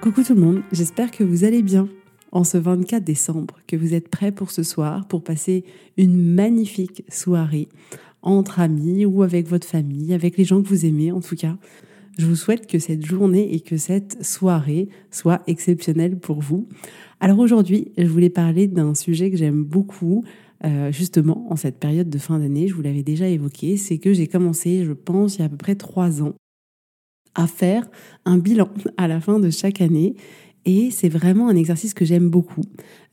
Coucou tout le monde, j'espère que vous allez bien en ce 24 décembre, que vous êtes prêts pour ce soir, pour passer une magnifique soirée entre amis ou avec votre famille, avec les gens que vous aimez en tout cas. Je vous souhaite que cette journée et que cette soirée soient exceptionnelles pour vous. Alors aujourd'hui, je voulais parler d'un sujet que j'aime beaucoup, euh, justement en cette période de fin d'année. Je vous l'avais déjà évoqué, c'est que j'ai commencé, je pense, il y a à peu près trois ans, à faire un bilan à la fin de chaque année et c'est vraiment un exercice que j'aime beaucoup.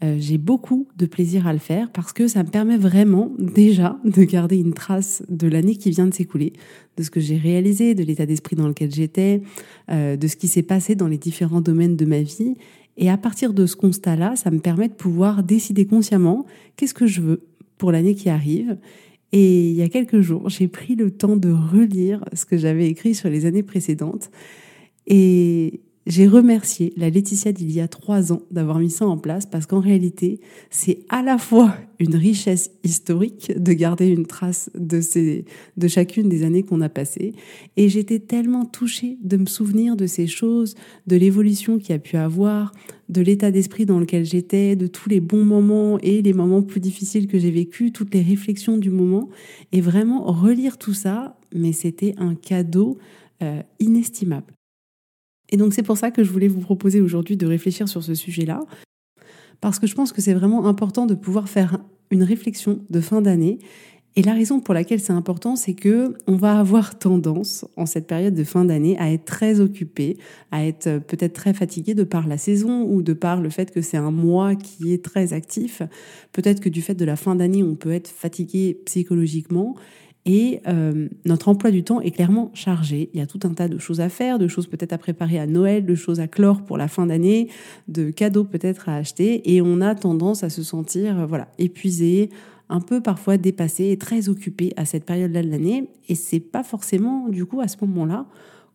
Euh, j'ai beaucoup de plaisir à le faire parce que ça me permet vraiment déjà de garder une trace de l'année qui vient de s'écouler, de ce que j'ai réalisé, de l'état d'esprit dans lequel j'étais, euh, de ce qui s'est passé dans les différents domaines de ma vie. Et à partir de ce constat-là, ça me permet de pouvoir décider consciemment qu'est-ce que je veux pour l'année qui arrive. Et il y a quelques jours, j'ai pris le temps de relire ce que j'avais écrit sur les années précédentes. Et j'ai remercié la Laetitia d'il y a trois ans d'avoir mis ça en place parce qu'en réalité, c'est à la fois une richesse historique de garder une trace de, ces, de chacune des années qu'on a passées. Et j'étais tellement touchée de me souvenir de ces choses, de l'évolution qu'il y a pu avoir, de l'état d'esprit dans lequel j'étais, de tous les bons moments et les moments plus difficiles que j'ai vécus, toutes les réflexions du moment. Et vraiment relire tout ça, mais c'était un cadeau euh, inestimable. Et donc c'est pour ça que je voulais vous proposer aujourd'hui de réfléchir sur ce sujet-là, parce que je pense que c'est vraiment important de pouvoir faire une réflexion de fin d'année. Et la raison pour laquelle c'est important, c'est que on va avoir tendance en cette période de fin d'année à être très occupé, à être peut-être très fatigué de par la saison ou de par le fait que c'est un mois qui est très actif. Peut-être que du fait de la fin d'année, on peut être fatigué psychologiquement et euh, notre emploi du temps est clairement chargé. Il y a tout un tas de choses à faire, de choses peut-être à préparer à Noël, de choses à clore pour la fin d'année, de cadeaux peut-être à acheter. Et on a tendance à se sentir euh, voilà épuisé, un peu parfois dépassé et très occupé à cette période-là de l'année. Et c'est pas forcément du coup à ce moment-là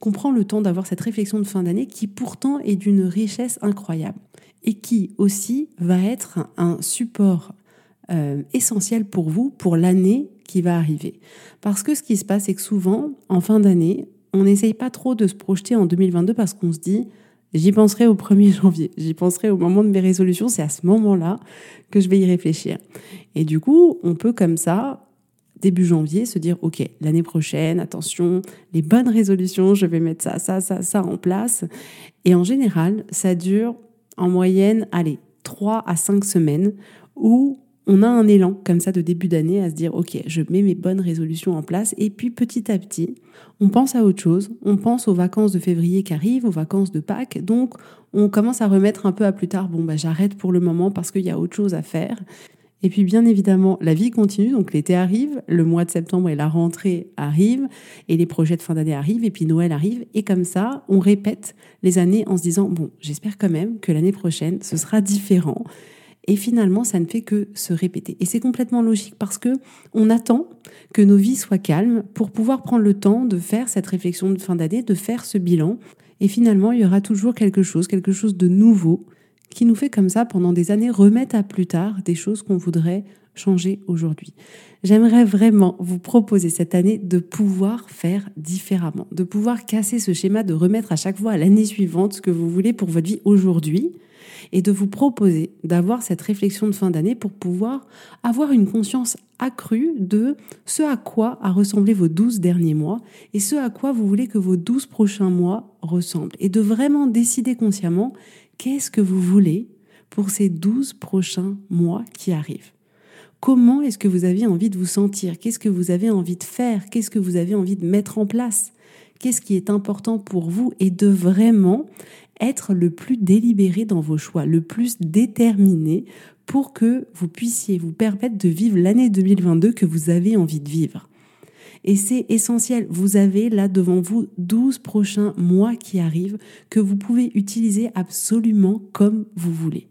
qu'on prend le temps d'avoir cette réflexion de fin d'année qui pourtant est d'une richesse incroyable et qui aussi va être un support euh, essentiel pour vous pour l'année qui va arriver. Parce que ce qui se passe, c'est que souvent, en fin d'année, on n'essaye pas trop de se projeter en 2022 parce qu'on se dit, j'y penserai au 1er janvier, j'y penserai au moment de mes résolutions, c'est à ce moment-là que je vais y réfléchir. Et du coup, on peut comme ça, début janvier, se dire, OK, l'année prochaine, attention, les bonnes résolutions, je vais mettre ça, ça, ça, ça en place. Et en général, ça dure en moyenne, allez, 3 à 5 semaines où on a un élan comme ça de début d'année à se dire ok je mets mes bonnes résolutions en place. Et puis petit à petit on pense à autre chose. On pense aux vacances de février qui arrivent aux vacances de Pâques. Donc on commence à remettre un peu à plus tard bon bah j'arrête pour le moment parce qu'il y a autre chose à faire. Et puis bien évidemment la vie continue. Donc l'été arrive le mois de septembre et la rentrée arrivent et les projets de fin d'année arrivent et puis Noël arrive. Et comme ça on répète les années en se disant bon j'espère quand même que l'année prochaine ce sera différent et finalement, ça ne fait que se répéter. Et c'est complètement logique parce que on attend que nos vies soient calmes pour pouvoir prendre le temps de faire cette réflexion de fin d'année, de faire ce bilan. Et finalement, il y aura toujours quelque chose, quelque chose de nouveau qui nous fait comme ça pendant des années remettre à plus tard des choses qu'on voudrait changer aujourd'hui. J'aimerais vraiment vous proposer cette année de pouvoir faire différemment, de pouvoir casser ce schéma de remettre à chaque fois à l'année suivante ce que vous voulez pour votre vie aujourd'hui et de vous proposer d'avoir cette réflexion de fin d'année pour pouvoir avoir une conscience accrue de ce à quoi a ressemblé vos 12 derniers mois et ce à quoi vous voulez que vos 12 prochains mois ressemblent. Et de vraiment décider consciemment qu'est-ce que vous voulez pour ces 12 prochains mois qui arrivent. Comment est-ce que vous avez envie de vous sentir? Qu'est-ce que vous avez envie de faire? Qu'est-ce que vous avez envie de mettre en place? Qu'est-ce qui est important pour vous? Et de vraiment être le plus délibéré dans vos choix, le plus déterminé pour que vous puissiez vous permettre de vivre l'année 2022 que vous avez envie de vivre. Et c'est essentiel. Vous avez là devant vous 12 prochains mois qui arrivent que vous pouvez utiliser absolument comme vous voulez.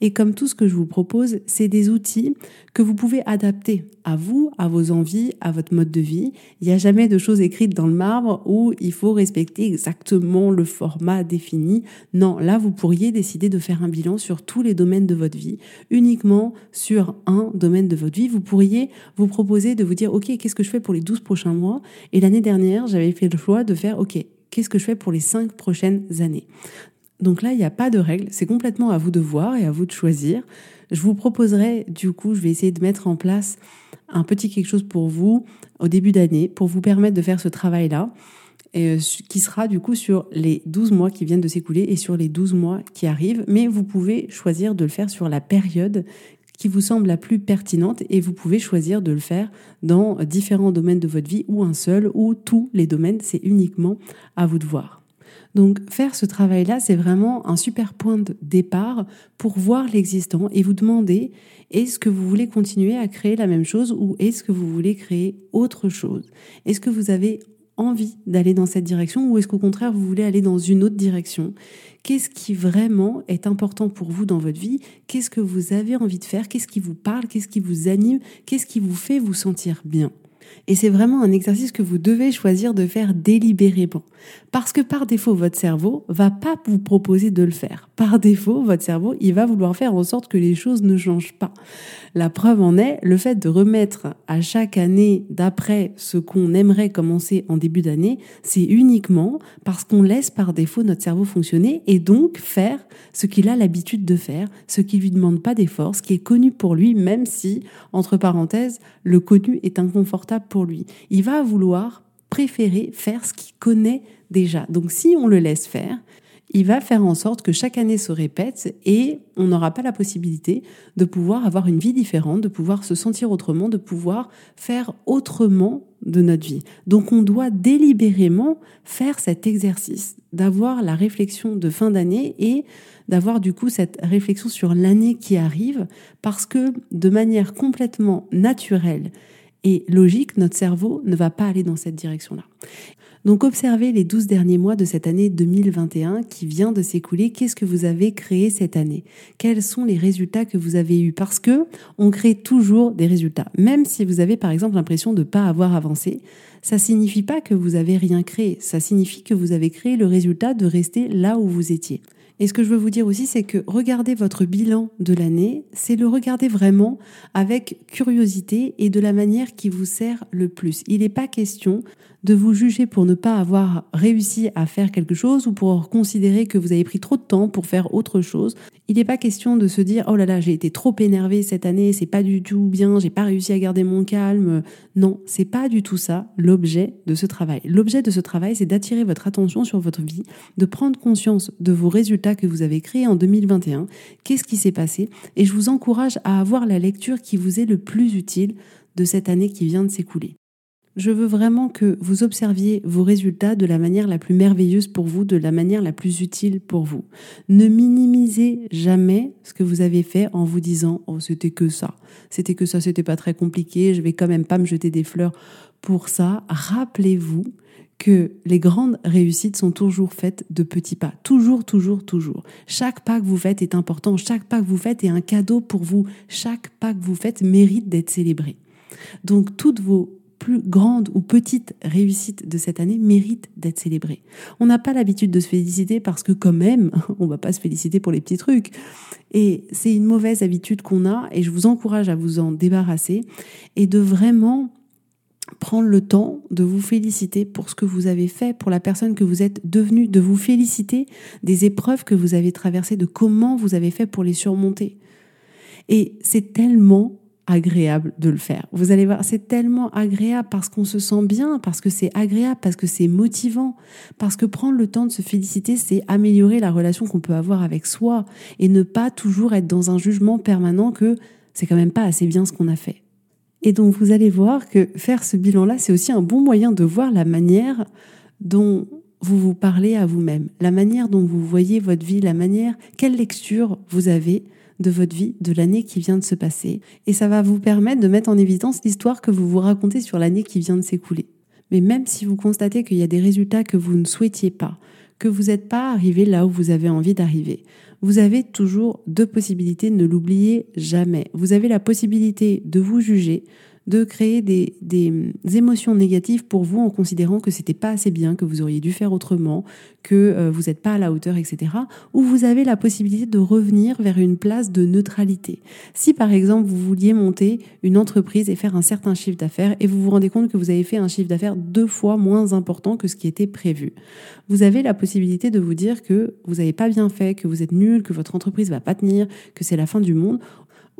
Et comme tout ce que je vous propose, c'est des outils que vous pouvez adapter à vous, à vos envies, à votre mode de vie. Il n'y a jamais de choses écrites dans le marbre où il faut respecter exactement le format défini. Non, là, vous pourriez décider de faire un bilan sur tous les domaines de votre vie, uniquement sur un domaine de votre vie. Vous pourriez vous proposer de vous dire, OK, qu'est-ce que je fais pour les 12 prochains mois? Et l'année dernière, j'avais fait le choix de faire, OK, qu'est-ce que je fais pour les cinq prochaines années? Donc là, il n'y a pas de règle, c'est complètement à vous de voir et à vous de choisir. Je vous proposerai, du coup, je vais essayer de mettre en place un petit quelque chose pour vous au début d'année pour vous permettre de faire ce travail-là, euh, qui sera du coup sur les 12 mois qui viennent de s'écouler et sur les 12 mois qui arrivent. Mais vous pouvez choisir de le faire sur la période qui vous semble la plus pertinente et vous pouvez choisir de le faire dans différents domaines de votre vie ou un seul ou tous les domaines. C'est uniquement à vous de voir. Donc faire ce travail-là, c'est vraiment un super point de départ pour voir l'existant et vous demander est-ce que vous voulez continuer à créer la même chose ou est-ce que vous voulez créer autre chose? Est-ce que vous avez envie d'aller dans cette direction ou est-ce qu'au contraire vous voulez aller dans une autre direction? Qu'est-ce qui vraiment est important pour vous dans votre vie? Qu'est-ce que vous avez envie de faire? Qu'est-ce qui vous parle? Qu'est-ce qui vous anime? Qu'est-ce qui vous fait vous sentir bien? Et c'est vraiment un exercice que vous devez choisir de faire délibérément. Parce que par défaut, votre cerveau va pas vous proposer de le faire. Par défaut, votre cerveau, il va vouloir faire en sorte que les choses ne changent pas. La preuve en est le fait de remettre à chaque année d'après ce qu'on aimerait commencer en début d'année, c'est uniquement parce qu'on laisse par défaut notre cerveau fonctionner et donc faire ce qu'il a l'habitude de faire, ce qui lui demande pas d'effort, ce qui est connu pour lui, même si, entre parenthèses, le connu est inconfortable pour lui. Il va vouloir préférer faire ce qu'il connaît déjà. Donc si on le laisse faire, il va faire en sorte que chaque année se répète et on n'aura pas la possibilité de pouvoir avoir une vie différente, de pouvoir se sentir autrement, de pouvoir faire autrement de notre vie. Donc on doit délibérément faire cet exercice, d'avoir la réflexion de fin d'année et d'avoir du coup cette réflexion sur l'année qui arrive, parce que de manière complètement naturelle et logique, notre cerveau ne va pas aller dans cette direction-là. Donc observez les 12 derniers mois de cette année 2021 qui vient de s'écouler. Qu'est-ce que vous avez créé cette année? Quels sont les résultats que vous avez eus? Parce que on crée toujours des résultats. Même si vous avez par exemple l'impression de ne pas avoir avancé, ça signifie pas que vous avez rien créé. Ça signifie que vous avez créé le résultat de rester là où vous étiez. Et ce que je veux vous dire aussi, c'est que regarder votre bilan de l'année, c'est le regarder vraiment avec curiosité et de la manière qui vous sert le plus. Il n'est pas question de vous juger pour ne pas avoir réussi à faire quelque chose ou pour considérer que vous avez pris trop de temps pour faire autre chose. Il n'est pas question de se dire oh là là j'ai été trop énervé cette année, c'est pas du tout bien, j'ai pas réussi à garder mon calme. Non, c'est pas du tout ça l'objet de ce travail. L'objet de ce travail, c'est d'attirer votre attention sur votre vie, de prendre conscience de vos résultats que vous avez créés en 2021. Qu'est-ce qui s'est passé? Et je vous encourage à avoir la lecture qui vous est le plus utile de cette année qui vient de s'écouler. Je veux vraiment que vous observiez vos résultats de la manière la plus merveilleuse pour vous, de la manière la plus utile pour vous. Ne minimisez jamais ce que vous avez fait en vous disant "Oh, c'était que ça. C'était que ça, c'était pas très compliqué, je vais quand même pas me jeter des fleurs pour ça." Rappelez-vous que les grandes réussites sont toujours faites de petits pas. Toujours, toujours, toujours. Chaque pas que vous faites est important. Chaque pas que vous faites est un cadeau pour vous. Chaque pas que vous faites mérite d'être célébré. Donc toutes vos plus grande ou petite réussite de cette année mérite d'être célébrée. On n'a pas l'habitude de se féliciter parce que quand même, on va pas se féliciter pour les petits trucs. Et c'est une mauvaise habitude qu'on a et je vous encourage à vous en débarrasser et de vraiment prendre le temps de vous féliciter pour ce que vous avez fait, pour la personne que vous êtes devenue, de vous féliciter des épreuves que vous avez traversées, de comment vous avez fait pour les surmonter. Et c'est tellement agréable de le faire. Vous allez voir, c'est tellement agréable parce qu'on se sent bien, parce que c'est agréable, parce que c'est motivant, parce que prendre le temps de se féliciter, c'est améliorer la relation qu'on peut avoir avec soi et ne pas toujours être dans un jugement permanent que c'est quand même pas assez bien ce qu'on a fait. Et donc vous allez voir que faire ce bilan-là, c'est aussi un bon moyen de voir la manière dont vous vous parlez à vous-même, la manière dont vous voyez votre vie, la manière, quelle lecture vous avez de votre vie, de l'année qui vient de se passer. Et ça va vous permettre de mettre en évidence l'histoire que vous vous racontez sur l'année qui vient de s'écouler. Mais même si vous constatez qu'il y a des résultats que vous ne souhaitiez pas, que vous n'êtes pas arrivé là où vous avez envie d'arriver, vous avez toujours deux possibilités, ne l'oubliez jamais. Vous avez la possibilité de vous juger, de créer des, émotions négatives pour vous en considérant que c'était pas assez bien, que vous auriez dû faire autrement, que euh, vous n'êtes pas à la hauteur, etc. Ou vous avez la possibilité de revenir vers une place de neutralité. Si par exemple vous vouliez monter une entreprise et faire un certain chiffre d'affaires et vous vous rendez compte que vous avez fait un chiffre d'affaires deux fois moins important que ce qui était prévu, vous avez la possibilité de vous dire que vous n'avez pas bien fait, que vous êtes nul, que votre entreprise va pas tenir, que c'est la fin du monde,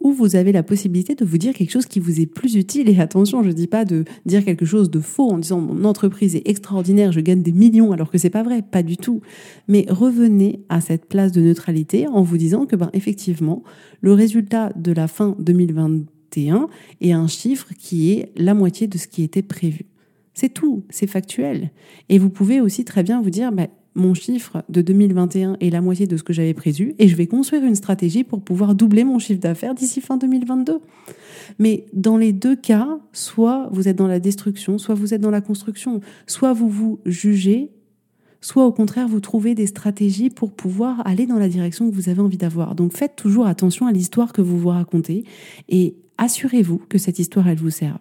ou vous avez la possibilité de vous dire quelque chose qui vous est plus utile. Et attention, je ne dis pas de dire quelque chose de faux en disant mon entreprise est extraordinaire, je gagne des millions, alors que c'est pas vrai, pas du tout. Mais revenez à cette place de neutralité en vous disant que, ben, effectivement, le résultat de la fin 2021 est un chiffre qui est la moitié de ce qui était prévu. C'est tout, c'est factuel. Et vous pouvez aussi très bien vous dire, ben, mon chiffre de 2021 est la moitié de ce que j'avais prévu et je vais construire une stratégie pour pouvoir doubler mon chiffre d'affaires d'ici fin 2022. Mais dans les deux cas, soit vous êtes dans la destruction, soit vous êtes dans la construction, soit vous vous jugez, soit au contraire vous trouvez des stratégies pour pouvoir aller dans la direction que vous avez envie d'avoir. Donc faites toujours attention à l'histoire que vous vous racontez et assurez-vous que cette histoire elle vous serve.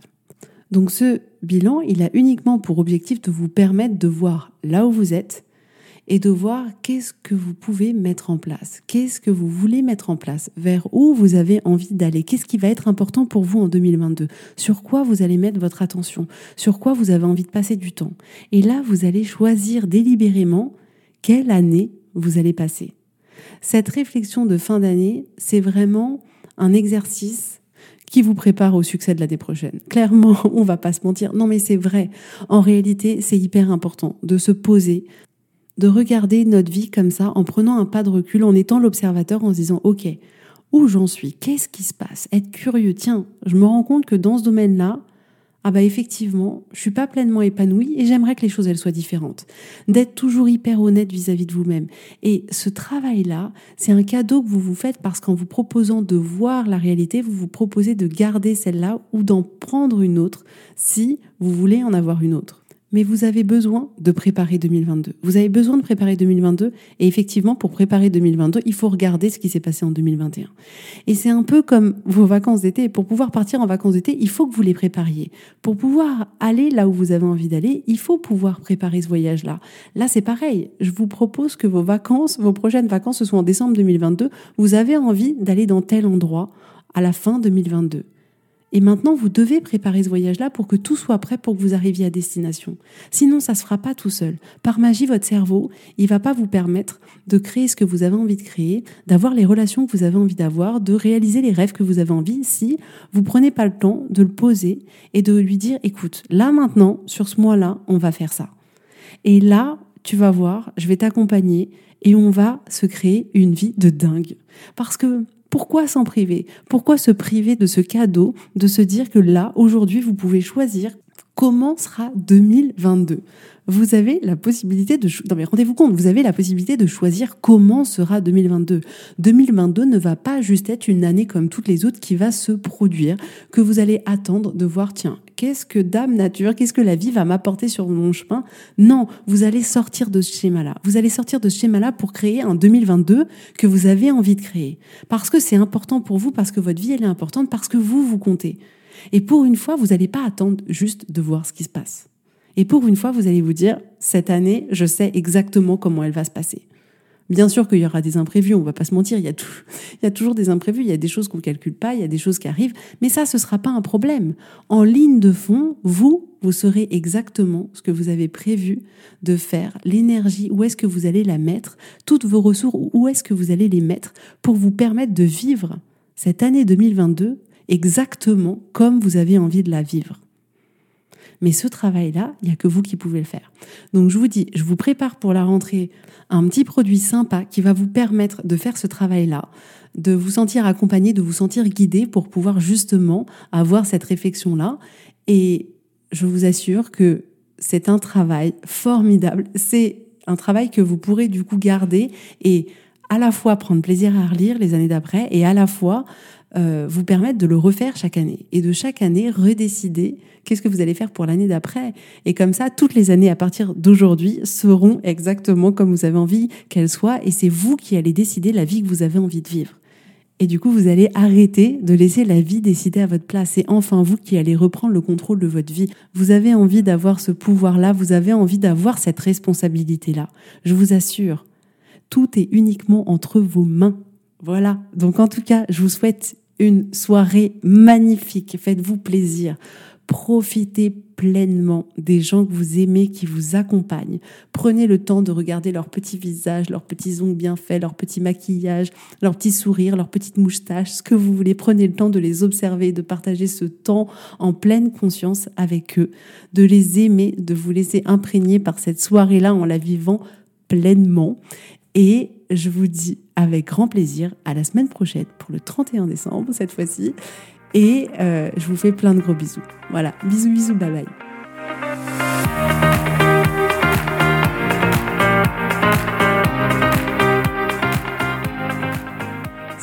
Donc ce bilan, il a uniquement pour objectif de vous permettre de voir là où vous êtes et de voir qu'est-ce que vous pouvez mettre en place, qu'est-ce que vous voulez mettre en place, vers où vous avez envie d'aller, qu'est-ce qui va être important pour vous en 2022, sur quoi vous allez mettre votre attention, sur quoi vous avez envie de passer du temps. Et là, vous allez choisir délibérément quelle année vous allez passer. Cette réflexion de fin d'année, c'est vraiment un exercice qui vous prépare au succès de l'année prochaine. Clairement, on va pas se mentir. Non, mais c'est vrai. En réalité, c'est hyper important de se poser, de regarder notre vie comme ça, en prenant un pas de recul, en étant l'observateur, en se disant, OK, où j'en suis? Qu'est-ce qui se passe? Être curieux. Tiens, je me rends compte que dans ce domaine-là, ah bah effectivement, je suis pas pleinement épanouie et j'aimerais que les choses elles soient différentes. D'être toujours hyper honnête vis-à-vis de vous-même. Et ce travail-là, c'est un cadeau que vous vous faites parce qu'en vous proposant de voir la réalité, vous vous proposez de garder celle-là ou d'en prendre une autre si vous voulez en avoir une autre mais vous avez besoin de préparer 2022. Vous avez besoin de préparer 2022 et effectivement pour préparer 2022, il faut regarder ce qui s'est passé en 2021. Et c'est un peu comme vos vacances d'été. Pour pouvoir partir en vacances d'été, il faut que vous les prépariez. Pour pouvoir aller là où vous avez envie d'aller, il faut pouvoir préparer ce voyage-là. Là, c'est pareil. Je vous propose que vos vacances, vos prochaines vacances, ce soit en décembre 2022. Vous avez envie d'aller dans tel endroit à la fin 2022. Et maintenant, vous devez préparer ce voyage-là pour que tout soit prêt pour que vous arriviez à destination. Sinon, ça se fera pas tout seul. Par magie, votre cerveau, il va pas vous permettre de créer ce que vous avez envie de créer, d'avoir les relations que vous avez envie d'avoir, de réaliser les rêves que vous avez envie si vous prenez pas le temps de le poser et de lui dire, écoute, là maintenant, sur ce mois-là, on va faire ça. Et là, tu vas voir, je vais t'accompagner et on va se créer une vie de dingue. Parce que pourquoi s'en priver? Pourquoi se priver de ce cadeau, de se dire que là, aujourd'hui, vous pouvez choisir comment sera 2022 vous avez la possibilité de... Non rendez-vous compte, vous avez la possibilité de choisir comment sera 2022. 2022 ne va pas juste être une année comme toutes les autres qui va se produire, que vous allez attendre de voir, tiens, qu'est-ce que Dame Nature, qu'est-ce que la vie va m'apporter sur mon chemin? Non, vous allez sortir de ce schéma-là. Vous allez sortir de ce schéma-là pour créer un 2022 que vous avez envie de créer. Parce que c'est important pour vous, parce que votre vie, elle est importante, parce que vous, vous comptez. Et pour une fois, vous n'allez pas attendre juste de voir ce qui se passe. Et pour une fois, vous allez vous dire, cette année, je sais exactement comment elle va se passer. Bien sûr qu'il y aura des imprévus, on va pas se mentir, il y a, il y a toujours des imprévus, il y a des choses qu'on calcule pas, il y a des choses qui arrivent, mais ça, ce sera pas un problème. En ligne de fond, vous, vous saurez exactement ce que vous avez prévu de faire, l'énergie, où est-ce que vous allez la mettre, toutes vos ressources, où est-ce que vous allez les mettre pour vous permettre de vivre cette année 2022 exactement comme vous avez envie de la vivre. Mais ce travail-là, il n'y a que vous qui pouvez le faire. Donc je vous dis, je vous prépare pour la rentrée un petit produit sympa qui va vous permettre de faire ce travail-là, de vous sentir accompagné, de vous sentir guidé pour pouvoir justement avoir cette réflexion-là. Et je vous assure que c'est un travail formidable. C'est un travail que vous pourrez du coup garder et à la fois prendre plaisir à relire les années d'après et à la fois euh, vous permettre de le refaire chaque année et de chaque année redécider qu'est-ce que vous allez faire pour l'année d'après. Et comme ça, toutes les années à partir d'aujourd'hui seront exactement comme vous avez envie qu'elles soient et c'est vous qui allez décider la vie que vous avez envie de vivre. Et du coup, vous allez arrêter de laisser la vie décider à votre place. C'est enfin vous qui allez reprendre le contrôle de votre vie. Vous avez envie d'avoir ce pouvoir-là, vous avez envie d'avoir cette responsabilité-là. Je vous assure, tout est uniquement entre vos mains. Voilà. Donc en tout cas, je vous souhaite une soirée magnifique. Faites-vous plaisir. Profitez pleinement des gens que vous aimez, qui vous accompagnent. Prenez le temps de regarder leurs petits visages, leurs petits ongles bien faits, leur petit maquillage, leurs petits sourires, leurs petites moustaches, ce que vous voulez. Prenez le temps de les observer, de partager ce temps en pleine conscience avec eux, de les aimer, de vous laisser imprégner par cette soirée-là en la vivant pleinement. Et je vous dis avec grand plaisir à la semaine prochaine pour le 31 décembre cette fois-ci. Et euh, je vous fais plein de gros bisous. Voilà, bisous bisous, bye bye.